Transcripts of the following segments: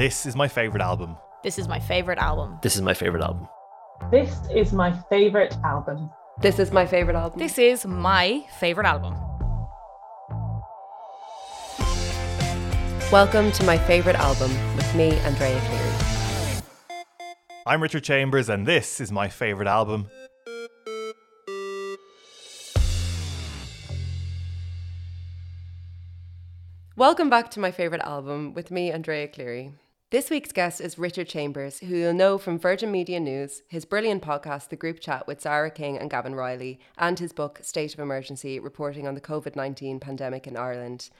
This is my favorite album. This is my favorite album. This is my favorite album. This is my favorite album. This is my favorite album. This is my favorite album. Welcome to my favorite album with me, Andrea Cleary. I'm Richard Chambers, and this is my favorite album. Welcome back to my favorite album with me, Andrea Cleary. This week's guest is Richard Chambers, who you'll know from Virgin Media News, his brilliant podcast, The Group Chat with Sarah King and Gavin Riley, and his book, State of Emergency, reporting on the COVID 19 pandemic in Ireland.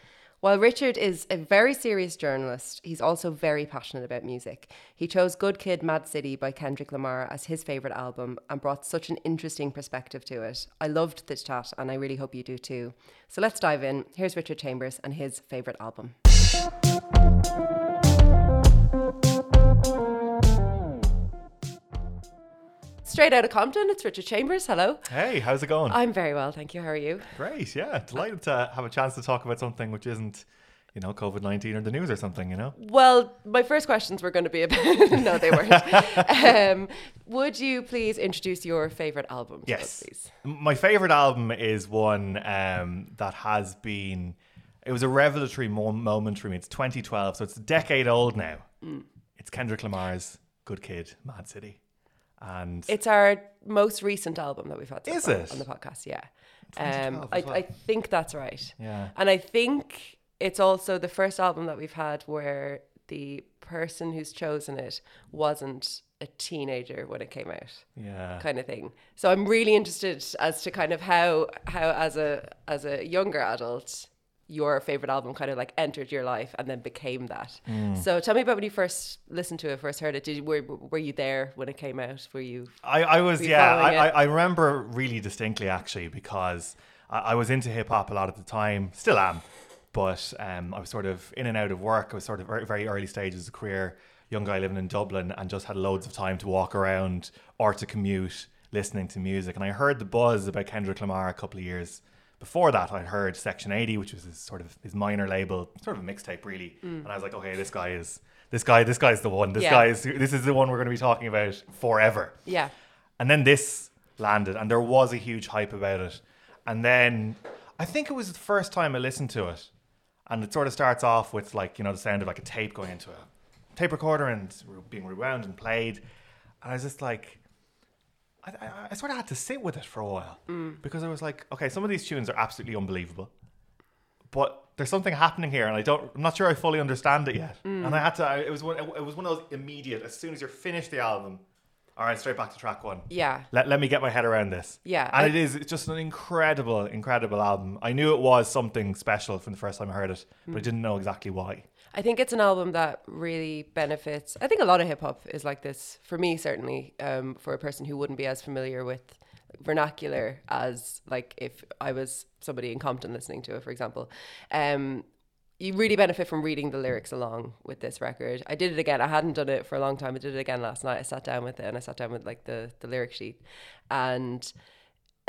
While Richard is a very serious journalist, he's also very passionate about music. He chose Good Kid, Mad City by Kendrick Lamar as his favourite album and brought such an interesting perspective to it. I loved this chat and I really hope you do too. So let's dive in. Here's Richard Chambers and his favourite album. Straight out of Compton, it's Richard Chambers. Hello. Hey, how's it going? I'm very well, thank you. How are you? Great, yeah. Delighted to have a chance to talk about something which isn't, you know, COVID 19 or the news or something, you know? Well, my first questions were going to be about. no, they weren't. um, would you please introduce your favorite album? us, Yes. please. My favorite album is one um, that has been. It was a revelatory mo- moment for me. It's 2012, so it's a decade old now. Mm. It's Kendrick Lamar's "Good Kid, Mad City," and It's our most recent album that we've had so Is it? on the podcast. Yeah. Um, I, well. I think that's right. yeah, And I think it's also the first album that we've had where the person who's chosen it wasn't a teenager when it came out. yeah, kind of thing. So I'm really interested as to kind of how how as a as a younger adult your favorite album kind of like entered your life and then became that. Mm. So tell me about when you first listened to it, first heard it. Did you, were were you there when it came out? Were you? I, I was you yeah I, I. I remember really distinctly actually because I, I was into hip hop a lot at the time still am but um, I was sort of in and out of work I was sort of very, very early stages of career young guy living in Dublin and just had loads of time to walk around or to commute listening to music and I heard the buzz about Kendrick Lamar a couple of years before that I'd heard Section 80 which was his sort of his minor label sort of a mixtape really mm. and I was like okay this guy is this guy this guy's the one this Yeah. guy is this is the one we're going to be talking about forever Yeah. and then this landed, and there was a huge hype about it. And then I think it was the first time I listened to it. And it sort of starts off with like, you know, the sound of like a tape going into a tape recorder and being rewound and played. And I was just like, I, I, I sort of had to sit with it for a while mm. because I was like, okay, some of these tunes are absolutely unbelievable, but there's something happening here, and I don't, I'm not sure I fully understand it yet. Mm. And I had to, I, it was one, it was one of those immediate. As soon as you're finished the album, all right, straight back to track one. Yeah. Let, let me get my head around this. Yeah, And it is it's just an incredible, incredible album. I knew it was something special from the first time I heard it, but. I mm. didn't know exactly why. I think it's an album that really benefits. I think a lot of hip hop is like this for me, certainly, um, for a person who wouldn't be as familiar with vernacular as like if I was somebody in Compton listening to it, for example. Um, you really benefit from reading the lyrics along with this record. I did it again. I hadn't done it for a long time. I did it again last night. I sat down with it and I sat down with like the the lyric sheet, and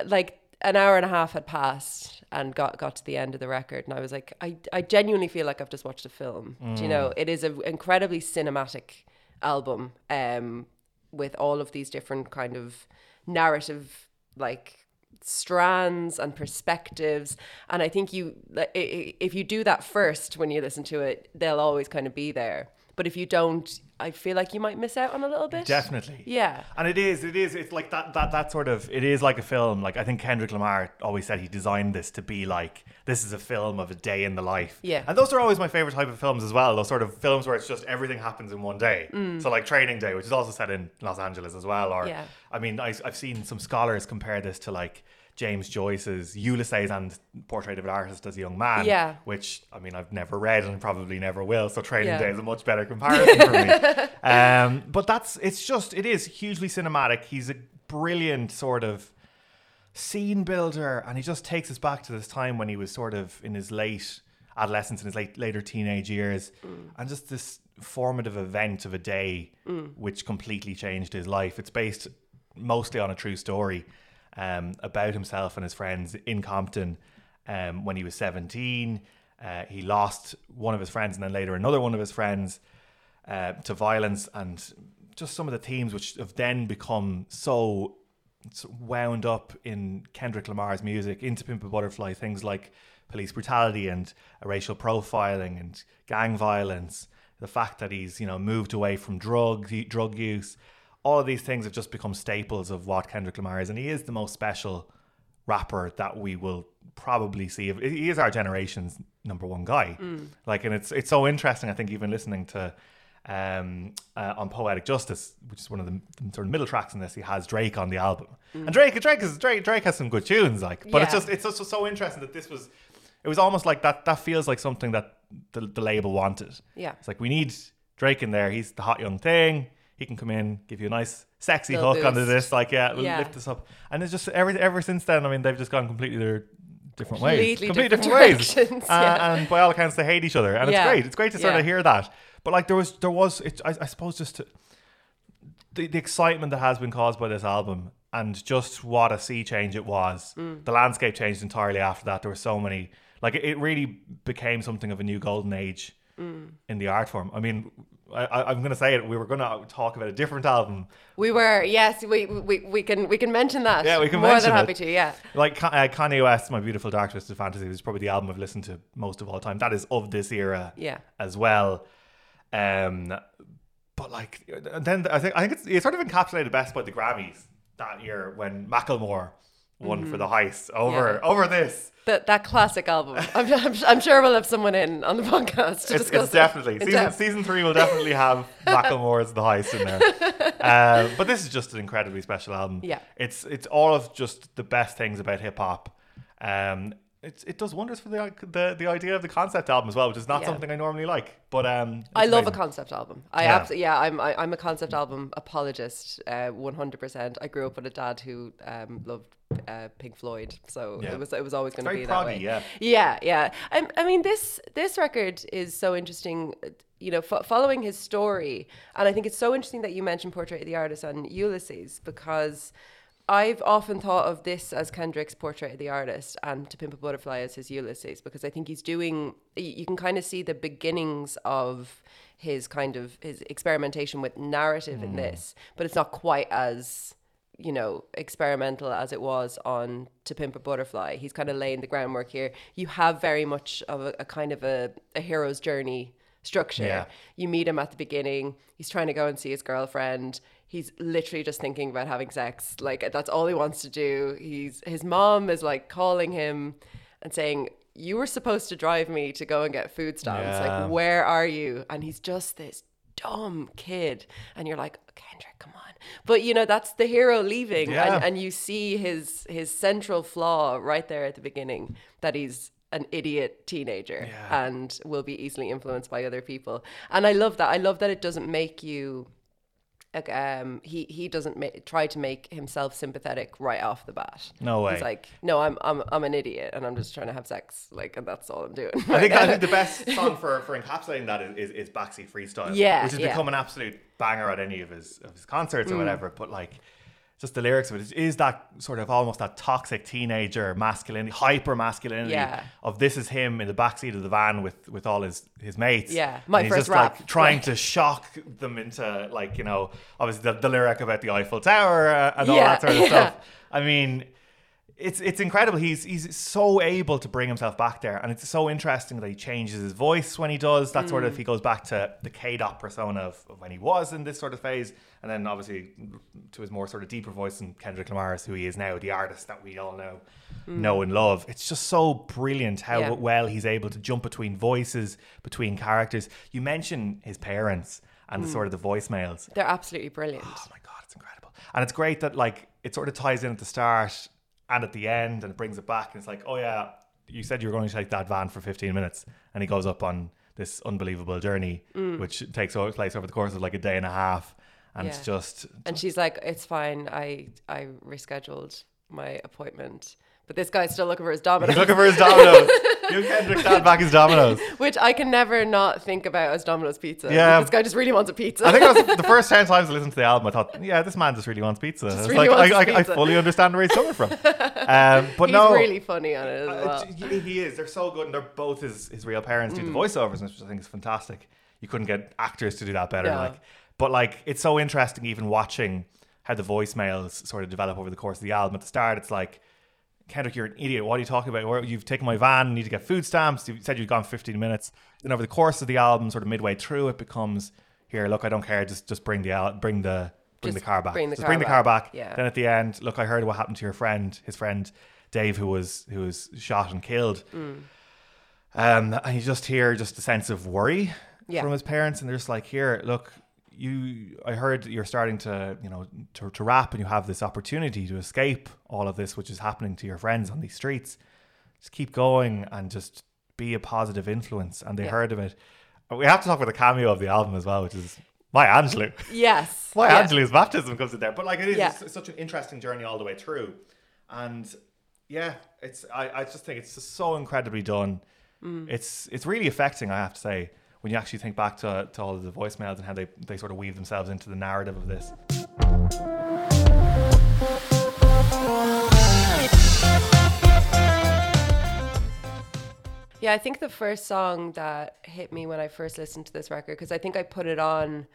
like an hour and a half had passed and got got to the end of the record and I was like I, I genuinely feel like I've just watched a film. Do you know? It is an incredibly cinematic album um with all of these different kind of narrative like strands and perspectives and I think you like, i- i- if you do that first when you listen to it they'll always kind of be there but if you don't I feel like you might miss out on a little bit Definitely. yeah And it is, it is, it's like that, that, that sort of, it is like a film. Like I think Kendrick Lamar always said he designed this to be like, this is a film of a day in the life. Yeah. And those are always my favorite type of films as well. Those sort of films where it's just everything happens in one day. So like Training Day, which is also set in Los Angeles as well. Or, Mm. Yeah. I mean, I, I've seen some scholars compare this to like James Joyce's Ulysses and Portrait of an Artist as a Young Man. Yeah. Which, I mean, I've never read and probably never will. So Training Yeah. Day is a much better comparison for me. Um, but that's it's just it is hugely cinematic. He's a brilliant sort of scene builder, and he just takes us back to this time when he was sort of in his late adolescence and his late later teenage years, and just this formative event of a day which completely changed his life. It's based mostly on a true story um, about himself and his friends in Compton um, when he was 17. Uh, he lost one of his friends and then later another one of his friends. uh, to violence and just some of the themes which have then become so, wound up in Kendrick Lamar's music, into Pimp a Butterfly, things like police brutality and racial profiling and gang violence, the fact that he's you know moved away from drug drug use, all of these things have just become staples of what Kendrick Lamar is, and he is the most special rapper that we will probably see. He is our generation's number one guy. Like, and it's it's so interesting. I think even listening to um, uh, on Poetic Justice, which is one of the, sort of middle tracks in this, he has Drake on the album, and Drake Drake is Drake Drake has some good tunes. Like, but it's just it's just so interesting that this was. It was almost like that. That feels like something that the, the label wanted. Yeah. It's like we need Drake in there. He's the hot young thing. He can come in, give you a nice, sexy Little hook onto this. Like, yeah, Yeah. lift this up. And it's just ever ever since then. I mean, they've just gone completely their different ways, Completely completely different different, ways. directions, Uh, yeah. And by all accounts, they hate each other, and Yeah. it's great. It's great to sort Yeah. of hear that. But like, there was, there was, it, I, I suppose, just to, the, the excitement that has been caused by this album and just what a sea change it was. Mm. The landscape changed entirely after that. There were so many, like it, it really became something of a new golden age Mm. in the art form. I mean, I, I'm going to say it. We were going to talk about a different album, We were yes, we, we we can we can mention that. Yeah, we can more mention than happy it. to. Yeah, like uh, Kanye West, "My Beautiful Dark Twisted Fantasy" is probably the album I've listened to most of all time. That is of this era, Yeah. as well. Um, but like, then I think I think it's, it's sort of encapsulated best by the Grammys that year when Macklemore won for the heist over Yeah. over this. that that classic album. I'm, I'm, I'm sure we'll have someone in on the podcast to It's, discuss. it's definitely in season, season three will definitely have Macklemore's The Heist in there. Um, but this is just an incredibly special album. Yeah. it's it's all of just the best things about hip hop. Um, it it does wonders for the the the idea of the concept album as well, which is not Yeah. something I normally like. But um, I love a concept album. I Yeah. absolutely yeah. I'm I, I'm a concept album apologist. uh, One hundred percent. I grew up with a dad who um, loved uh, Pink Floyd, so Yeah. it was it was always going to be that way. yeah. Yeah, yeah. I, I mean, this this record is so interesting. You know, fo- following his story, and I think it's so interesting that you mentioned Portrait of the Artist and Ulysses because I've often thought of this as Kendrick's Portrait of the Artist and To Pimp a Butterfly as his Ulysses because I think he's doing, you can kind of see the beginnings of his kind of his experimentation with narrative in hmm. this, but it's not quite as you know, experimental as it was on To Pimp a Butterfly. He's kind of laying the groundwork here. You have very much of a, a kind of a, a hero's journey structure. Yeah. You meet him at the beginning. He's trying to go and see his girlfriend. He's literally just thinking about having sex. Like that's all he wants to do. He's his mom is like calling him and saying, "You were supposed to drive me to go and get food stamps. Yeah. Like where are you?" And he's just this dumb kid and you're like kendrick come on but you know that's the hero leaving Yeah. and, and you see his his central flaw right there at the beginning that he's an idiot teenager Yeah. and will be easily influenced by other people and i love that i love that it doesn't make you um he he doesn't ma- try to make himself sympathetic right off the bat No way. he's like no i'm i'm i'm an idiot and i'm just trying to have sex like and that's all i'm doing I think I think the best song for, for encapsulating that is, is, is Backseat Freestyle. Yeah, Which has yeah. become an absolute banger at any of his of his concerts Mm. or whatever. But like just the lyrics of it is, that sort of almost that toxic teenager masculinity, hyper masculinity Yeah. of this is him in the backseat of the van with with all his his mates. Yeah, my And he's first just rap. like trying Like- to shock them into like you know obviously the, the lyric about the Eiffel Tower uh, and all Yeah, that sort of yeah. stuff. I mean, it's it's incredible. He's he's so able to bring himself back there, and it's so interesting that he changes his voice when he does. That sort of he goes back to the K dot persona of, of when he was in this sort of phase, and then obviously to his more sort of deeper voice in Kendrick Lamar's, who he is now, the artist that we all know know and love. It's just so brilliant how Yeah. well he's able to jump between voices, between characters. You mention his parents and the mm. sort of the voicemails. they're absolutely brilliant Oh my god, it's incredible. And it's great that like it sort of ties in at the start and at the end and it brings it back and it's like, oh yeah, you said you were going to take that van for 15 minutes and he goes up on this unbelievable journey mm. which takes place over the course of like a day and a half and it's just And she's like, "It's fine. I I rescheduled my appointment." But this guy's still looking for his dominoes, he's looking for his dominoes. you Kendrick stand back his dominoes. which I can never not think about as Domino's pizza. Yeah. this guy just really wants a pizza. I think that was the first 10 times I listened to the album, I thought, yeah, this man just really wants pizza. It's really like, I, I, I fully understand where he's coming from. Um, but he's no. really funny on it as Uh, well. he- he is. They're so good, and they're both his, his real parents Mm. do the voiceovers, which I think is fantastic. you couldn't get actors to do that better. No. Like, but like it's so interesting even watching how the voicemails sort of develop over the course of the album. At the start, it's like. Kendrick, you're an idiot. What are you talking about? You've taken my van, you need to get food stamps. You said you'd gone 15 minutes. Then over the course of the album, sort of midway through, it becomes here. Look, I don't care. Just just bring the al- bring the bring Just the car back. bring the just car bring the car back. back. Yeah. Then at the end, look, I heard what happened to your friend, his friend Dave, who was who was shot and killed. Mm. Um, and you just hear just a sense of worry Yeah. from his parents, and they're just like, "Here, look, you. I heard you're starting to, you know, to, to rap, and you have this opportunity to escape all of this, which is happening to your friends on these streets. Just keep going and just be a positive influence." And they Yeah. heard of it. We have to talk about the cameo of the album as well, which is Maya Angelou. Yes. Why yeah. Angelou's baptism comes in there, but like it is Yeah. such an interesting journey all the way through, and yeah, it's I, I just think it's just so incredibly done. Mm. It's it's really affecting, I have to say, when you actually think back to, to all of the voicemails and how they, they sort of weave themselves into the narrative of this. Yeah, I think the first song that hit me when I first listened to this record, because I think I put it on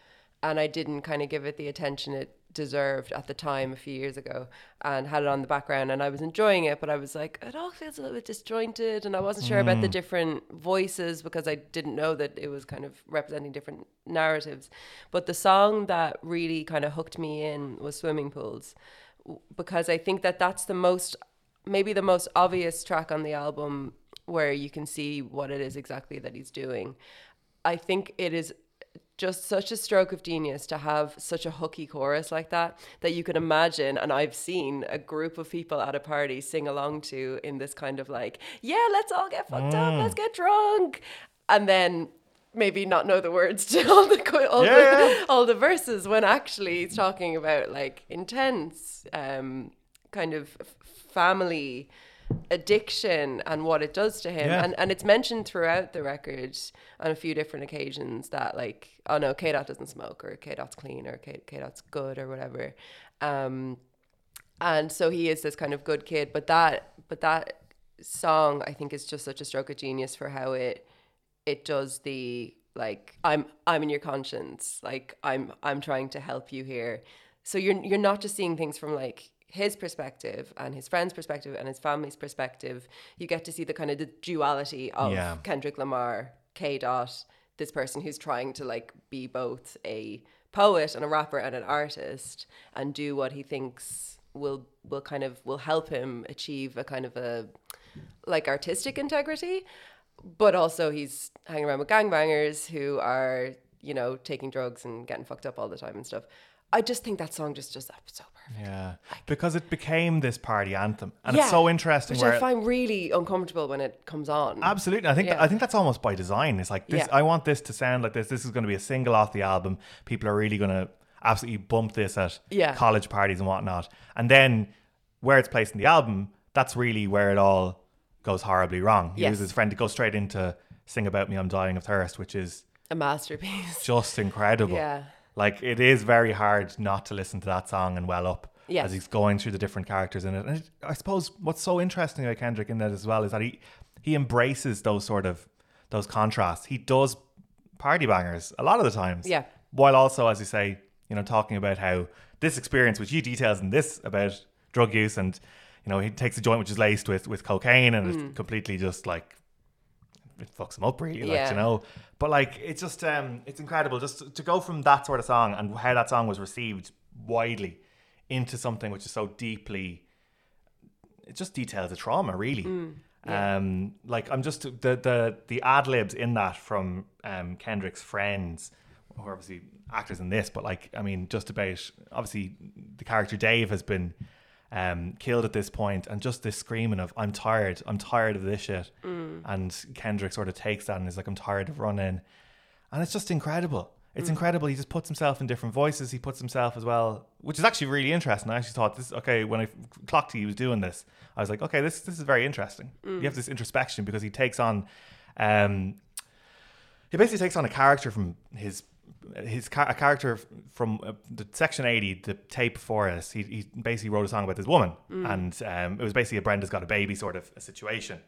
and I didn't kind of give it the attention it deserved at the time a few years ago and had it on the background and I was enjoying it, but I was like, it all feels a little bit disjointed and I wasn't sure about the mm. different voices because I didn't know that it was kind of representing different narratives. But the song that really kind of hooked me in was Swimming Pools because I think that that's the most maybe the most obvious track on the album where you can see what it is exactly that he's doing. I think it is just such a stroke of genius to have such a hooky chorus like that that you can imagine and I've seen a group of people at a party sing along to in this kind of like yeah let's all get fucked up let's get drunk and then maybe not know the words to all the all, Yeah, the, yeah. all the verses when actually he's talking about like intense um kind of family addiction and what it does to him. Yeah. and and it's mentioned throughout the record on a few different occasions that like oh no K dot doesn't smoke or K dot's clean or K K dot's good or whatever. Um and so he is this kind of good kid but that but that song I think is just such a stroke of genius for how it it does the like I'm I'm in your conscience. Like I'm I'm trying to help you here. So you're you're not just seeing things from like his perspective and his friend's perspective and his family's perspective you get to see the kind of the duality of Yeah. Kendrick Lamar K dot this person who's trying to like be both a poet and a rapper and an artist and do what he thinks will will kind of will help him achieve a kind of a like artistic integrity but also he's hanging around with gangbangers who are you know taking drugs and getting fucked up all the time and stuff i just think that song just does that so perfect Yeah, because it became this party anthem, and Yeah, it's so interesting. which i find really uncomfortable when it comes on Absolutely, I think Yeah. I think that's almost by design. It's like this. Yeah. I want this to sound like this. This is going to be a single off the album. People are really going to absolutely bump this at Yeah. college parties and whatnot. And then where it's placed in the album, that's really where it all goes horribly wrong. He Yes. uses his friend to go straight into "Sing About Me, I'm Dying of Thirst," which is a masterpiece just incredible. Yeah. Like it is very hard not to listen to that song and well up Yes. as he's going through the different characters in it. And it, I suppose what's so interesting about Kendrick in that as well is that he he embraces those sort of those contrasts. He does party bangers a lot of the times. Yeah. While also, as you say, you know, talking about how this experience, which he details in this about drug use and you know, he takes a joint which is laced with with cocaine and Mm. it's completely just like it fucks them up really, like Yeah. you know. But like it's just um it's incredible just to, to go from that sort of song and how that song was received widely into something which is so deeply it just details the trauma really. Mm, Um like I'm just the the the ad libs in that from um Kendrick's friends who are obviously actors in this, but like I mean just about obviously the character Dave has been um, killed at this point, and just this screaming of "I'm tired, I'm tired of this shit," Mm. and Kendrick sort of takes that and is like, "I'm tired of running," and it's just incredible. Mm. It's incredible. He just puts himself in different voices. He puts himself as well, which is actually really interesting. I actually thought this okay when I clocked he was doing this. I was like, okay, this this is very interesting. You have this introspection because he takes on, um, he basically takes on a character from his his a character from uh, the section 80 the tape before us he, he basically wrote a song about this woman and um, it was basically a brenda's got a baby sort of a situation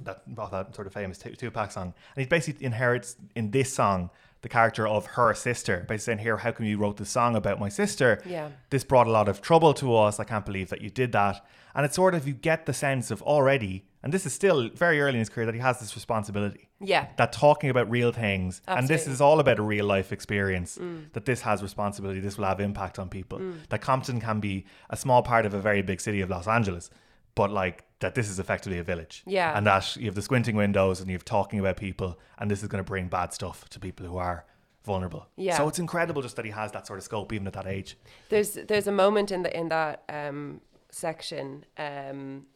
that off that sort of famous two Tupac song and he basically inherits in this song the character of her sister by saying, "Here, how come you wrote this song about my sister? Yeah. this brought a lot of trouble to us. I can't believe that you did that." And it's sort of you get the sense of already, and this is still very early in his career that he has this responsibility. Yeah. that talking about real things and this is all about a real life experience that this has responsibility this will have impact on people. That compton can be a small part of a very big city of los angeles but like that this is effectively a village. Yeah. and that you have the squinting windows and you have talking about people and this is going to bring bad stuff to people who are vulnerable. Yeah. so it's incredible just that he has that sort of scope even at that age. There's there's a moment in the in that um, section um,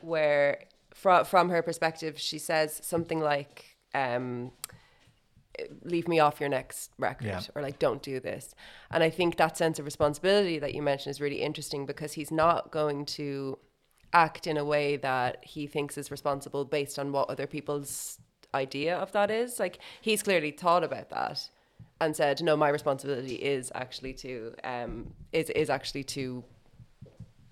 where from from her perspective she says something like um, leave me off your next record Yeah. or like don't do this and i think that sense of responsibility that you mentioned is really interesting because he's not going to act in a way that he thinks is responsible based on what other people's idea of that is like he's clearly thought about that and said no my responsibility is actually to um is is actually to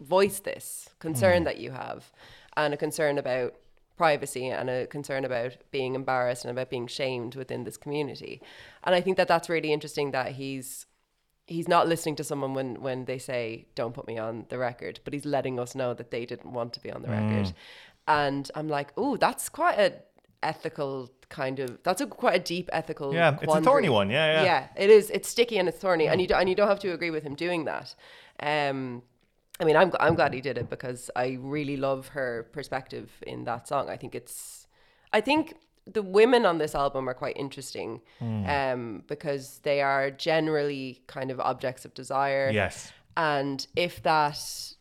voice this concern that you have and a concern about privacy and a concern about being embarrassed and about being shamed within this community. And i think that that's really interesting that he's he's not listening to someone when when they say don't put me on the record but he's letting us know that they didn't want to be on the record. And i'm like oh that's quite a ethical kind of that's a quite a deep ethical Yeah, it's a thorny one, yeah, yeah. yeah it is. It's sticky and it's thorny and you do, and you don't have to agree with him doing that. Um I mean, I'm I'm glad he did it because I really love her perspective in that song. I think it's, I think the women on this album are quite interesting, Hmm. um, because they are generally kind of objects of desire. yes And if that,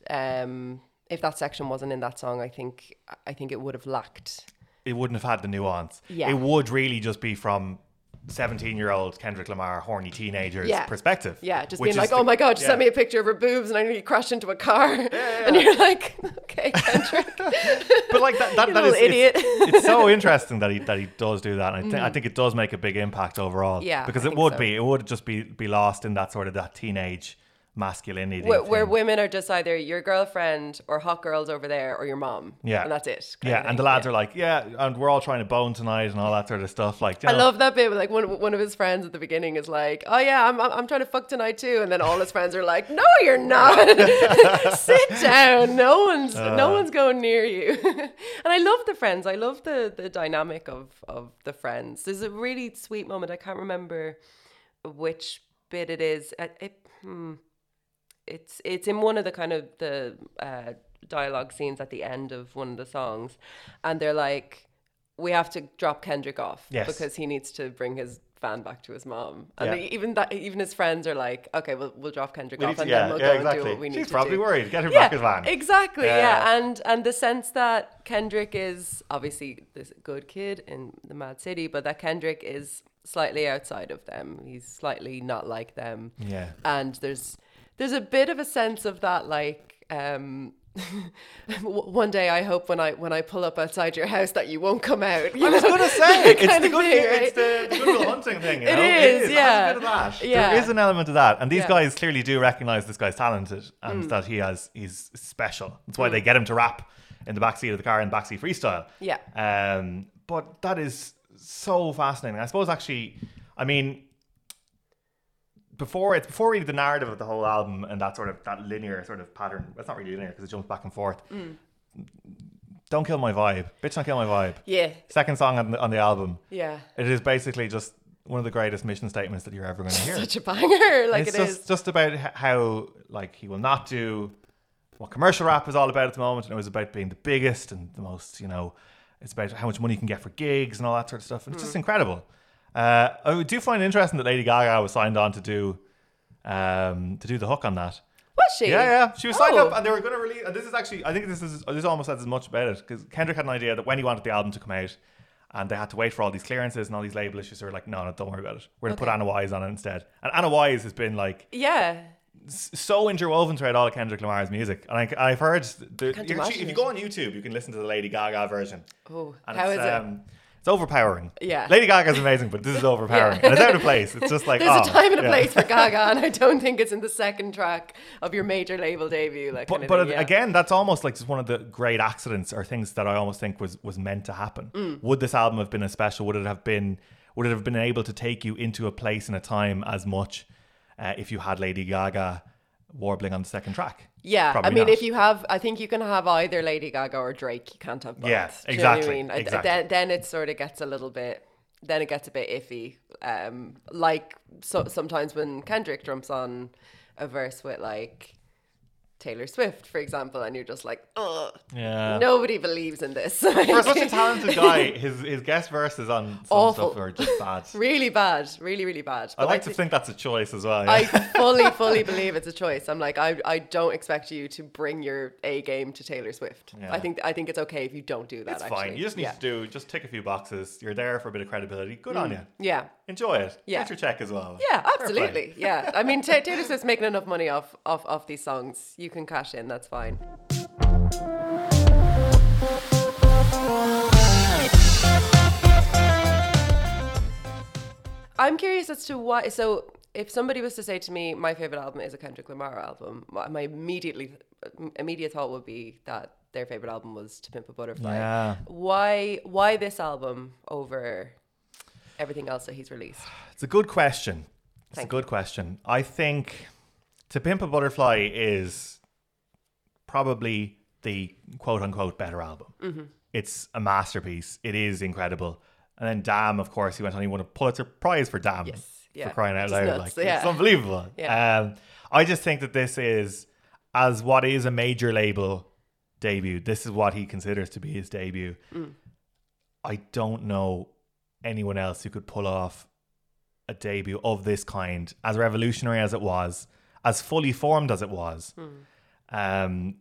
um, if that section wasn't in that song, I think I think it would have lacked. it wouldn't have had the nuance Yeah. it would really just be from 17 year old kendrick lamar horny teenager's Yeah. perspective Yeah, just being like, the- oh my god, just yeah. sent me a picture of her boobs and I nearly crashed into a car, Yeah, and you're like, okay, Kendrick, but like that, that, that is idiot. It's, it's so interesting that he that he does do that, and I, think I think it does make a big impact overall. Mm. Yeah, because it would so. be it would just be be lost in that sort of that teenage masculinity. where, where women are just either your girlfriend or hot girls over there or your mom. Yeah. and that's it. yeah, and the lads Yeah. are like, yeah, and we're all trying to bone tonight and all that sort of stuff. Like, I know, love that bit. Like one one of his friends at the beginning is like, "Oh yeah, I'm I'm, I'm trying to fuck tonight too," and then all his friends are like, "No, you're not. Sit down. No one's Uh. no one's going near you." and I love the friends. I love the the dynamic of of the friends. There's a really sweet moment. I can't remember which bit it is. It, it, hmm, it's it's in one of the kind of the uh, dialogue scenes at the end of one of the songs, and they're like, "We have to drop Kendrick off Yes. because he needs to bring his van back to his mom." And Yeah. even that, even his friends are like, "Okay, we'll we'll drop Kendrick we off, to- and yeah, then we'll yeah, go exactly. and do what we need She's to probably do." worried. Get yeah, back his van. Exactly. Yeah. Yeah. And and the sense that Kendrick is obviously this good kid in the Mad City, but that Kendrick is slightly outside of them. He's slightly not like them. Yeah. And there's there's a bit of a sense of that like um one day I hope when I when I pull up outside your house that you won't come out. You I was know? gonna say it's the good, thing, it's right? the, the Goodwill Hunting thing. You It know? is, It has yeah. a bit of that. Yeah. There is an element of that, and these Yeah. Mm. guys clearly do recognize this guy's talented and that he has he's special. That's why they get him to rap in the backseat of the car in backseat freestyle. Yeah. Um, but that is so fascinating. I suppose actually, I mean, before it's before really the narrative of the whole album and that sort of that linear sort of pattern. It's not really linear because it jumps back and forth. Mm. Don't kill my vibe, bitch. Don't kill my vibe. Yeah. Second song on the, on the album. Yeah. It is basically just one of the greatest mission statements that you're ever going to hear. Such a banger. Like it's it just is. just about how like he will not do what commercial rap is all about at the moment, and it was about being the biggest and the most, you know, it's about how much money you can get for gigs and all that sort of stuff. And it's Hmm. just incredible. Uh, I do find it interesting that Lady Gaga was signed on to do um, to do the hook on that. Was she? Yeah, yeah. She was signed Oh. up, and they were going to release. And this is actually, I think this is this almost says as much about it because Kendrick had an idea that when he wanted the album to come out, and they had to wait for all these clearances and all these label issues, they were like, "No, no, don't worry about it. We're going to put Anna Wise on it instead." And Anna Wise has been like Yeah. so interwoven throughout all of Kendrick Lamar's music, and I, I've heard the, you- if you go on YouTube, you can listen to the Lady Gaga version. Oh, how is it? It's overpowering. Yeah. Lady Gaga's amazing, but this is overpowering, and it's out of place. It's just like There's oh, a time and a yeah. place for Gaga, and I don't think it's in the second track of your major label debut. Like, But, but thing, yeah. again, that's almost like just one of the great accidents or things that I almost think was was meant to happen. Mm. Would this album have been as special? Would it have been? would it have been able to take you into a place and a time as much uh, if you had Lady Gaga warbling on the second track? Yeah, Probably I mean, not. if you have, I think you can have either Lady Gaga or Drake. You can't have both. Yeah, Do you know exactly, I mean? Exactly. Then, then it sort of gets a little bit. Then it gets a bit iffy. Um, like so, sometimes when Kendrick jumps on a verse with like Taylor Swift, for example, and you're just like, ugh, Yeah. nobody believes in this. For such a talented guy, his his guest verses on some Awful. stuff are just bad. really bad, really, really bad. I But like to think that's a choice as well. Yeah. I fully, fully believe it's a choice. I'm like, I, I don't expect you to bring your A game to Taylor Swift. Yeah. I think, I think it's okay if you don't do that. it's actually. fine. You just need to do just tick a few boxes. You're there for a bit of credibility. Good on mm. you. Yeah, Enjoy it. Yeah. Get your check as well. yeah, absolutely. Yeah, I mean, Ta Taylor Swift's making enough money off, off, off these songs. You can cash in. That's fine. I'm curious as to why. So, if somebody was to say to me, my favorite album is a Kendrick Lamar album, my immediately immediate thought would be that their favorite album was To Pimp a Butterfly. Yeah. Why why this album over everything else that he's released? It's a good question. It's Thank a good question. I think To Pimp a Butterfly is probably the quote unquote better album. Mm-hmm. It's a masterpiece. It is incredible. And then Damn, of course, he went on. He won a Pulitzer Prize for Damn. Yes, yeah. For crying out loud. nuts, like, yeah. It's unbelievable. Yeah. Um, I just think that this is, as what is a major label debut, this is what he considers to be his debut. Mm. I don't know anyone else who could pull off a debut of this kind, as revolutionary as it was, as fully formed as it was, um,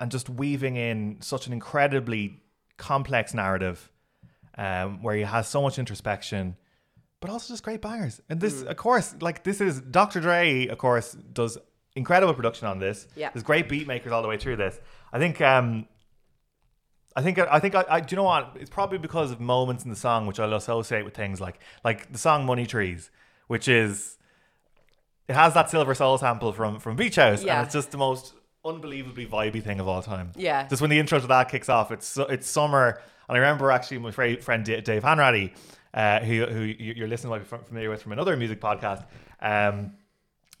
and just weaving in such an incredibly complex narrative um, where he has so much introspection, but also just great bangers. And this, of course, like this is Dr. Dre, of course, does incredible production on this. Yeah. there's great beat makers all the way through this. I think. Um, I think I think I, I do you know what? It's probably because of moments in the song which I'll associate with things like like the song Money Trees, which is it has that Silver Soul sample from from Beach House, Yeah. and it's just the most unbelievably vibey thing of all time. Yeah. just when the intro to that kicks off, it's it's summer, and I remember actually my friend Dave Hanratty, uh, who who you- you're listening might be familiar with from another music podcast. Um,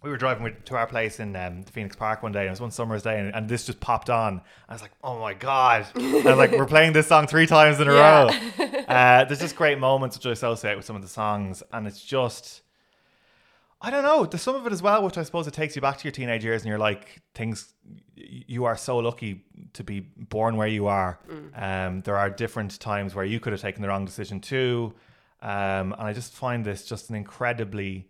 we were driving to our place in um, Phoenix Park one day, and it was one summer's day, and, and this just popped on. I was like, "Oh my god!" I was like, "We're playing this song three times in a Yeah. row." Uh, there's just great moments which I associate with some of the songs, and it's just, I don't know. There's some of it as well, which I suppose it takes you back to your teenage years, and you're like, things. You are so lucky to be born where you are. Um, there are different times where you could have taken the wrong decision too, um, and I just find this just an incredibly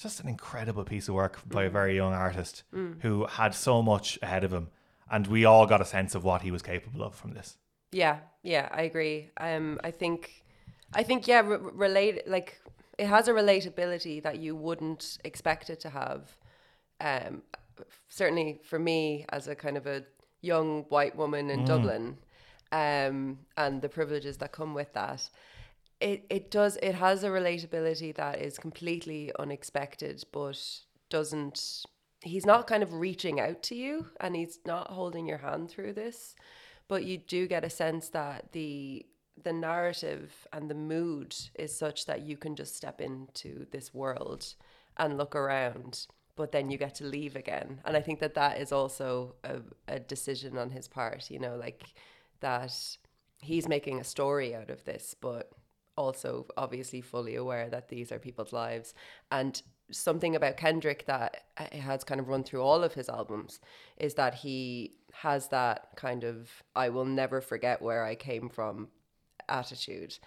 just an incredible piece of work by a very young artist who had so much ahead of him and we all got a sense of what he was capable of from this Yeah, yeah, I agree. Um, I think, I think, yeah, re- relate like it has a relatability that you wouldn't expect it to have. Um, certainly for me as a kind of a young white woman in Dublin, um, and the privileges that come with that. It it does it has a relatability that is completely unexpected, but doesn't. He's not kind of reaching out to you, and he's not holding your hand through this but you do get a sense that the the narrative and the mood is such that you can just step into this world and look around but then you get to leave again. And i think that that is also a, a decision on his part you know like that he's making a story out of this but also obviously fully aware that these are people's lives. And something about Kendrick that has kind of run through all of his albums is that he has that kind of I will never forget where I came from attitude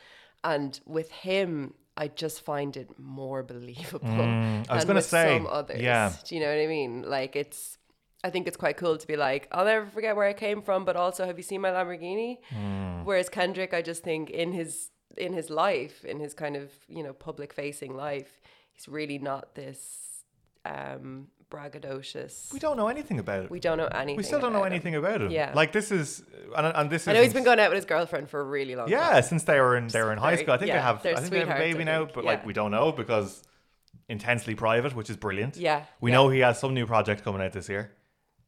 and with him I just find it more believable Mm, I was gonna say, some others yeah. do you know what I mean like it's I think it's quite cool to be like, I'll never forget where I came from, but also have you seen my Lamborghini? Mm. Whereas Kendrick, I just think in his in his life, in his kind of you know public facing life, he's really not this um, braggadocious. we don't know anything about it We don't know anything. we still don't know about him. anything about it Yeah. like this is and, and this is I know he's been going out with his girlfriend for a really long time. yeah time. since they were in they were in high school I think they yeah, have they're I think they have a baby now but yeah. like we don't know because intensely private which is brilliant Yeah, we yeah. know he has some new project coming out this year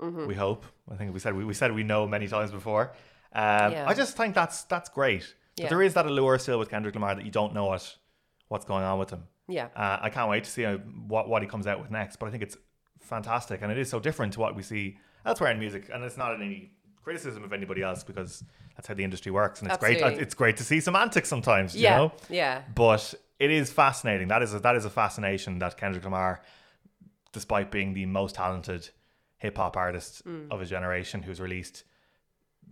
Mm-hmm. we hope I think we said we, we said we know many times before um, Yeah. I just think that's that's great Yeah. but there is that allure still with Kendrick Lamar that you don't know what what's going on with him. Yeah. Uh, I can't wait to see what what he comes out with next. But I think it's fantastic, and it is so different to what we see elsewhere in music. And it's not any criticism of anybody else because that's how the industry works, and it's great. It's great to see semantics sometimes. Yeah. You know? Yeah. But it is fascinating. That is a, that is a fascination that Kendrick Lamar, despite being the most talented hip hop artist Mm. of his generation, who's released,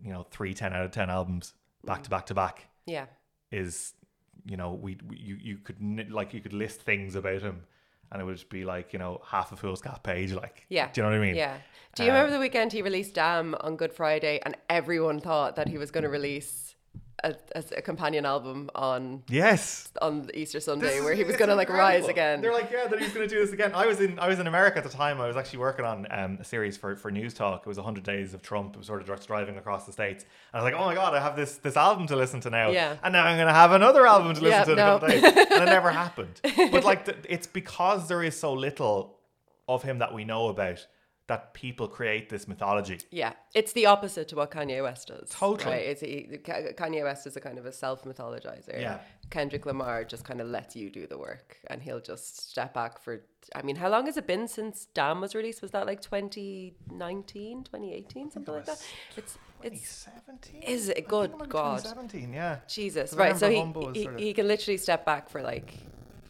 you know, three 10 out of 10 albums back Mm. to back to back, Yeah. is, you know, we, we you, you could, like, you could list things about him and it would just be like, you know, half a foolscap page. Like, Yeah. do you know what I mean? Yeah. Do you Um, remember the weekend he released Damn on Good Friday and everyone thought that he was going to release a, a, a companion album on Yes. on Easter Sunday is- where he was going to like rise again? They're like, yeah, that he's going to do this again. I was in I was in America at the time. I was actually working on um, a series for for Newstalk. It was 100 Days of Trump. It was sort of just driving across the states. And I was like, oh my god, I have this this album to listen to now. Yeah. And now I'm going to have another album to listen Yeah, to in no. a couple of days. And it never happened. But like, the, it's because there is so little of him that we know about that people create this mythology. Yeah, it's the opposite to what Kanye West does. Totally. Right? It's Kanye West is a kind of a self mythologizer. Yeah. Kendrick Lamar just kind of lets you do the work and he'll just step back for. I mean, how long has it been since Damn was released? Was that like 2019, 2018, something like that? It's. It's 2017. Is it? Good God. 2017, yeah. Jesus, right? So he, remember Humble was he, sort of- he can literally step back for like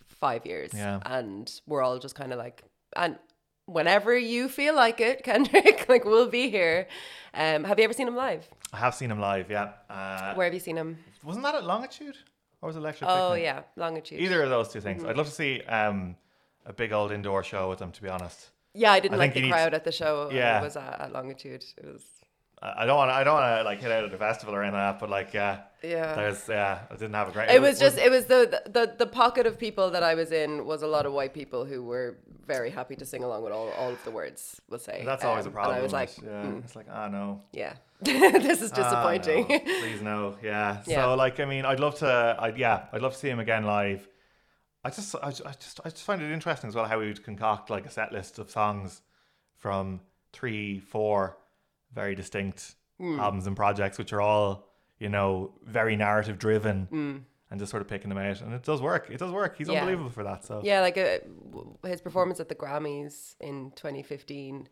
five years, Yeah. and we're all just kind of like, and whenever you feel like it, Kendrick, like we'll be here. Um, have you ever seen him live? I have seen him live, yeah. Uh, Where have you seen him? wasn't that at Longitude? Or was it Electric Oh Picnic? yeah, longitude. Either of those two things. I'd love to see um, a big old indoor show with them, to be honest. Yeah, I didn't I like the crowd at the show. Yeah. Yeah, was at, at longitude. It was I don't want to. I don't want to like hit out at the festival or anything like that. But like, yeah, yeah. there's yeah. I didn't have a great. It was just it was the, the the pocket of people that I was in was a lot of white people who were very happy to sing along with all, all of the words. We'll say That's always a Um, problem. And I was like, yeah, mm, it's like, ah, no. yeah, this is Ah, disappointing. no. Please no. Yeah. Yeah. So like, I mean, I'd love to. I yeah, I'd love to see him again live. I just, I, I just, I just find it interesting as well how he would concoct like a set list of songs from three, four very distinct Hmm. albums and projects, which are all you know very narrative driven, Hmm. and just sort of picking them out, and it does work. It does work. He's Yeah. unbelievable for that. So Yeah, like uh, his performance at the Grammys in 2015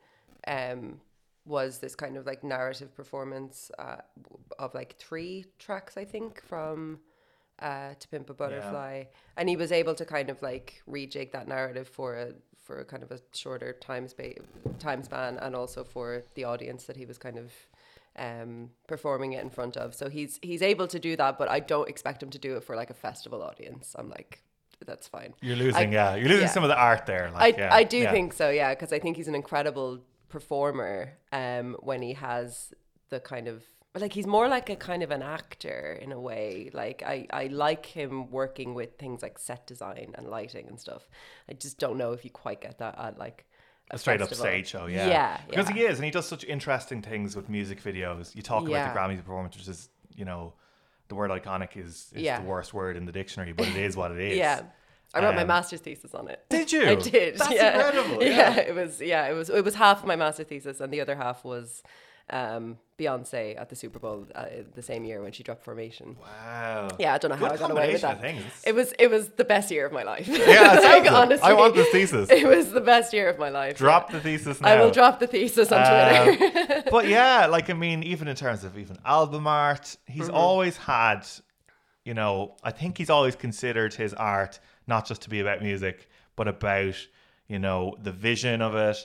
um, was this kind of like narrative performance uh, of like three tracks, I think, from uh, To Pimp a Butterfly, and he was able to kind of like rejig that narrative for a for a kind of a shorter time space time span, and also for the audience that he was kind of um performing it in front of so he's he's able to do that but i don't expect him to do it for like a festival audience i'm like that's fine you're losing. I- yeah, you're losing yeah. some of the art there. Like, I, yeah, I do yeah. think so, yeah, because I think he's an incredible performer um, when he has the kind of like he's more like a kind of an actor in a way. Like I, I like him working with things like set design and lighting and stuff. I just don't know if you quite get that at like a straight up stage show, yeah. Yeah, Because yeah. he is, and he does such interesting things with music videos. You talk Yeah. about the Grammys performance, which is, you know, the word iconic is, is Yeah. the worst word in the dictionary, but it is what it is. Yeah. I wrote my Um, master's thesis on it. Did you? I did. That's yeah. incredible. Yeah. Yeah. it was. Yeah, it was. It was half of my master's thesis, and the other half was um, Beyonce at the Super Bowl uh, the same year when she dropped Formation. Wow. Yeah, I don't know how I got away with that. It was. It was the best year of my life. Yeah, it. honestly, I want the thesis. It was the best year of my life. Drop the thesis now. I will drop the thesis on Twitter. Um, but yeah, like I mean, even in terms of even album art, he's Mm-hmm. always had, you know, I think he's always considered his art not just to be about music, but about you know the vision of it,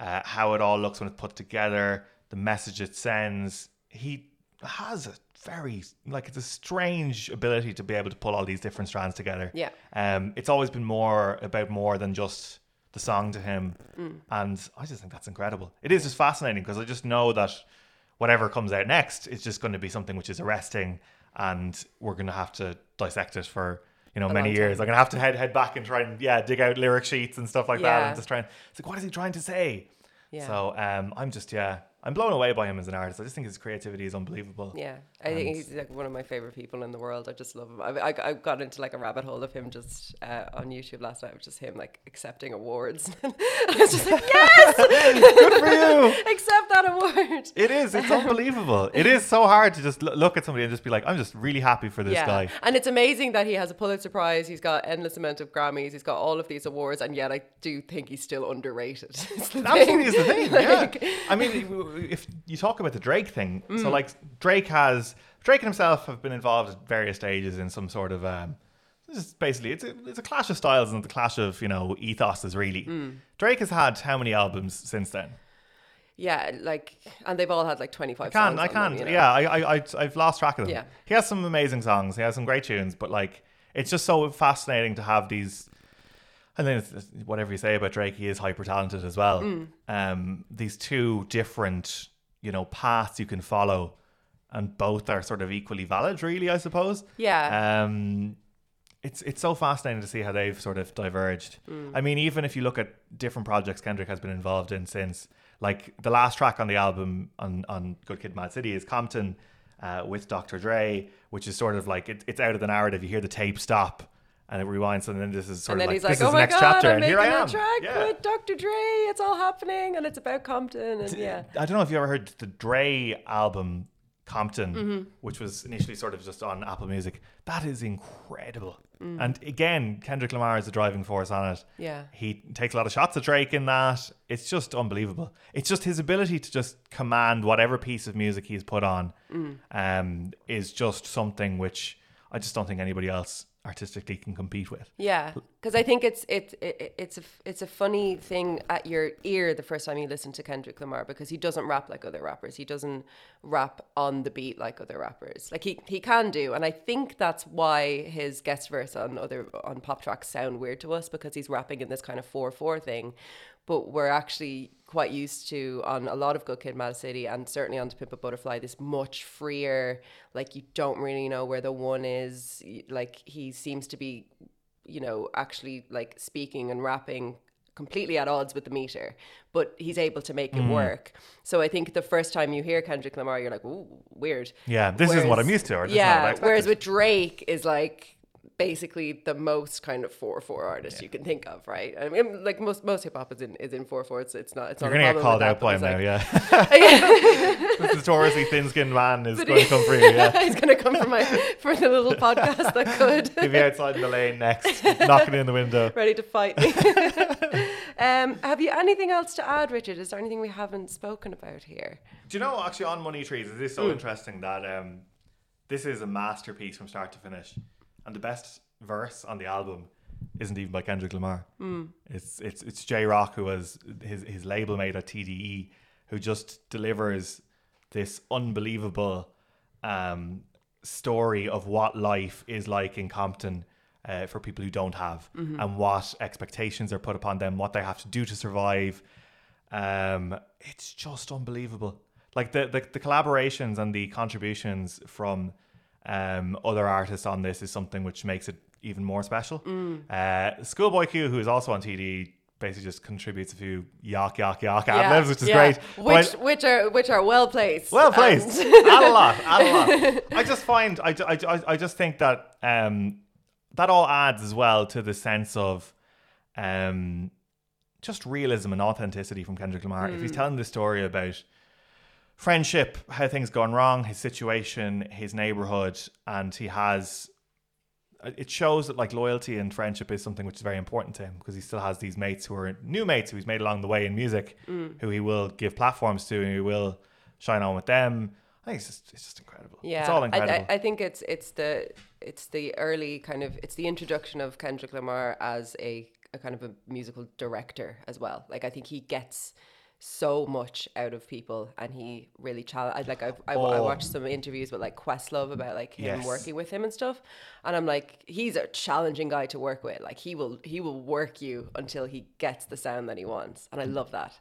uh, how it all looks when it's put together, the message it sends. He has a very like it's a strange ability to be able to pull all these different strands together. Yeah. Um, it's always been more about more than just the song to him, Mm. and I just think that's incredible. It is just fascinating because I just know that whatever comes out next is just going to be something which is arresting, and we're going to have to dissect it for you know many years. I'm going to have to head head back and try and yeah dig out lyric sheets and stuff like that, Yeah. and just try and it's like what is he trying to say? Yeah. So um, I'm just yeah I'm blown away by him as an artist. I just think his creativity is unbelievable. Yeah, I think he's like one of my favorite people in the world. I just love him. I, I, I got into like a rabbit hole of him just uh, on YouTube last night, of just him like accepting awards. I was just like, yes, Good for you. accept that award. It is. It's unbelievable. It is so hard to just lo- look at somebody and just be like, I'm just really happy for this yeah, guy. and it's amazing that he has a Pulitzer Prize. He's got endless amount of Grammys. He's got all of these awards, and yet I do think he's still underrated. Absolutely thing. is the thing. Like- yeah. I mean, if you talk about the Drake thing, so Mm. like Drake has Drake and himself have been involved at various stages in some sort of um, this is basically it's a, it's a clash of styles and the clash of you know ethoses. Really, Mm. Drake has had how many albums since then? Yeah, like, and they've all had like twenty five. I can't. I can't. you know? Yeah, I, I, I, I've lost track of them. Yeah. He has some amazing songs. He has some great tunes, but like, it's just so fascinating to have these. And then whatever you say about Drake, he is hyper talented as well. Mm. Um, these two different, you know, paths you can follow, and both are sort of equally valid, really. I suppose. Yeah. Um, it's it's so fascinating to see how they've sort of diverged. Mm. I mean, even if you look at different projects Kendrick has been involved in since, like the last track on the album on on Good Kid, Mad City is Compton uh, with Dr. Dre, which is sort of like it, it's out of the narrative. You hear the tape stop. And it rewinds, and then this is sort and of like he's this like, is "Oh the next god, chapter, I'm and here I am." track Yeah. with Dr. Dre. It's all happening, and it's about Compton, and yeah, I don't know if you ever heard the Dre album Compton, Mm-hmm. which was initially sort of just on Apple Music. That is incredible. Mm. And again, Kendrick Lamar is the driving force on it. Yeah. He takes a lot of shots at Drake in that. It's just unbelievable. It's just his ability to just command whatever piece of music he's put on Mm. um, is just something which I just don't think anybody else artistically can compete with. yeah. Because I think it's it's it, it's a it's a funny thing at your ear the first time you listen to Kendrick Lamar because he doesn't rap like other rappers. He doesn't rap on the beat like other rappers. Like he he can do, and I think that's why his guest verse on other on pop tracks sound weird to us because he's rapping in this kind of four four thing. But we're actually quite used to on a lot of Good Kid, Mad City, and certainly on To Pimp a Butterfly, this much freer. Like you don't really know where the one is. Like he seems to be, you know, actually like speaking and rapping completely at odds with the meter, but he's able to make it mm. work. So I think the first time you hear Kendrick Lamar, you're like, "Ooh, weird." Yeah, this isn't what I'm used to, or this is what I yeah. Whereas with Drake is like basically the most kind of four four artist you can think of, right? I mean, like most most hip hop is in is in four four. It's it's not. It's You're not. gonna get called out by him now, yeah. this notoriously thin-skinned man is going to come for you. Yeah, He's gonna come for my for the little podcast that could. he'll be outside in the lane next, knocking in the window. ready to fight me. um, have you anything else to add, Richard? Is there anything we haven't spoken about here? Do you know actually on Money Trees? It is so interesting that um, this is a masterpiece from start to finish, and the best verse on the album isn't even by Kendrick Lamar. It's it's it's Jay Rock who was his his label mate at TDE, who just delivers this unbelievable um, story of what life is like in Compton. Uh, for people who don't have, and what expectations are put upon them, what they have to do to survive, um, it's just unbelievable. Like the, the the collaborations and the contributions from um, other artists on this is something which makes it even more special. Uh, Schoolboy Q, who is also on TD, basically just contributes a few yak yak yak ad libs, which is great. Which But- which are which are well placed. well placed. and- add a lot. Add a lot. I just find I, I, I, I just think that um that all adds as well to the sense of um just realism and authenticity from Kendrick Lamar. If he's telling the story about friendship, how things gone wrong, his situation, his neighborhood, and he has uh, it shows that like loyalty and friendship is something which is very important to him because he still has these mates who are new mates who he's made along the way in music mm. who he will give platforms to and he will shine on with them. I think it's just it's just incredible. Yeah, it's all incredible. I, I think it's it's the it's the early kind of it's the introduction of Kendrick Lamar as a, a kind of a musical director as well. Like I think he gets so much out of people, and he really challenge. Like I've, I, I Oh. watched some interviews with like Questlove about like him Yes. working with him and stuff, and I'm like, he's a challenging guy to work with. Like he will he will work you until he gets the sound that he wants, and I love that.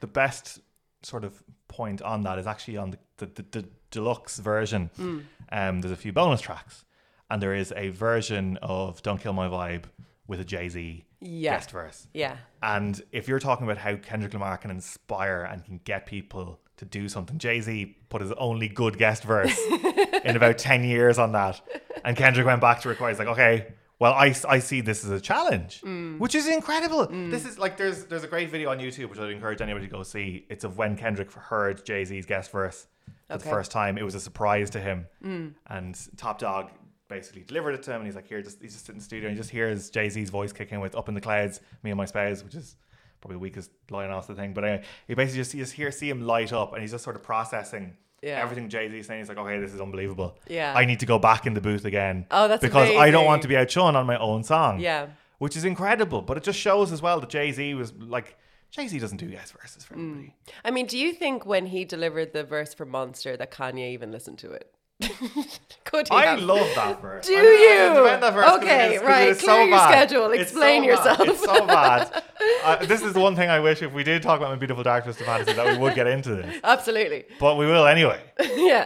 the best sort of point on that is actually on the, the, the, the deluxe version. Hmm. Um, there's a few bonus tracks, and there is a version of "Don't Kill My Vibe" with a Jay Z Yeah. guest verse. Yeah, And if you're talking about how Kendrick Lamar can inspire and can get people to do something. Jay Z put his only good guest verse in about 10 years on that. And Kendrick went back to record. He's like, okay, well, I, I see this as a challenge, mm. which is incredible. Mm. This is like, there's there's a great video on YouTube, which I'd encourage anybody to go see. It's of when Kendrick heard Jay Z's guest verse for the first time. It was a surprise to him. Mm. And Top Dawg basically delivered it to him. And he's like, here, just, he's just sitting in the studio and he just hears Jay Z's voice kicking with Up in the Clouds, Me and My Spouse, which is probably the weakest line off the thing. But anyway, he basically just, you just hear, see him light up and he's just sort of processing Yeah. everything Jay Z's saying. He's like, okay, this is unbelievable. Yeah. I need to go back in the booth again. Oh, that's Because I don't want to be outshone on my own song. Yeah. Which is incredible. But it just shows as well that Jay Z was like, Jay Z doesn't do yes verses Mm. for everybody. I mean, do you think when he delivered the verse for Monster that Kanye even listened to it? Could he? I have? love that verse. Do I you? that verse Okay, right, clear so your bad. schedule, It's explain so yourself. It's so bad. Uh, this is the one thing I wish if we did talk about my beautiful dark twisted fantasy that we would get into this, Absolutely. but we will anyway. yeah.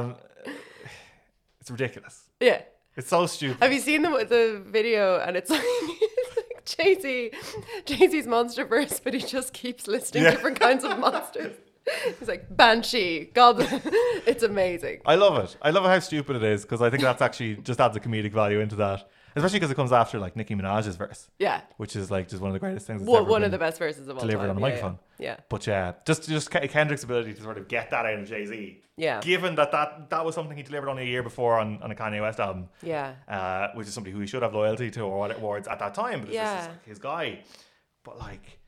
Um, it's ridiculous. yeah. It's so stupid. Have you seen the the video? And it's like, it's like Jay Z, Jay Z's monster verse, but he just keeps listing Yeah. different kinds of monsters. He's like banshee, goblin. It's amazing. I love it. I love how stupid it is because I think that's actually just adds a comedic value into that, especially because it comes after like Nicki Minaj's verse, Yeah. which is like just one of the greatest things. One, of the best verses of all delivered time. on a Yeah, microphone. Yeah. But yeah, just just Ke- Kendrick's ability to sort of get that out of Jay Z. Yeah. Given that, that that was something he delivered only a year before on, on a Kanye West album. Yeah. Uh, which is somebody who he should have loyalty to or it at that time because this Yeah. is like his guy. But like,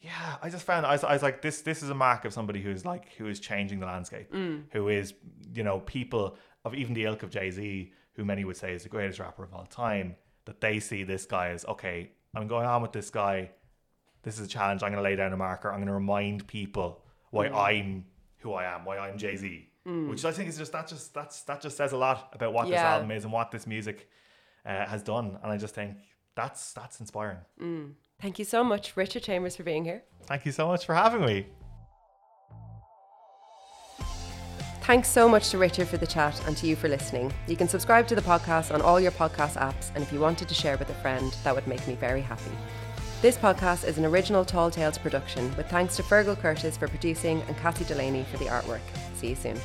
yeah, I just found I was, I was like this this is a mark of somebody who's like who is changing the landscape, Mm. who is you know people of even the ilk of Jay Z, who many would say is the greatest rapper of all time, that they see this guy as okay, I'm going on with this guy. This is a challenge. I'm going to lay down a marker. I'm going to remind people why Mm. I'm who I am, why I'm Jay Z. Which I think is just that just that's that just says a lot about what this album is and what this music uh, has done. And I just think that's that's inspiring. Thank you so much, Richard Chambers, for being here. Thank you so much for having me. Thanks so much to Richard for the chat and to you for listening. You can subscribe to the podcast on all your podcast apps, and if you wanted to share with a friend, that would make me very happy. This podcast is an original Tall Tales production, with thanks to Fergal Curtis for producing and Cassie Delaney for the artwork. See you soon.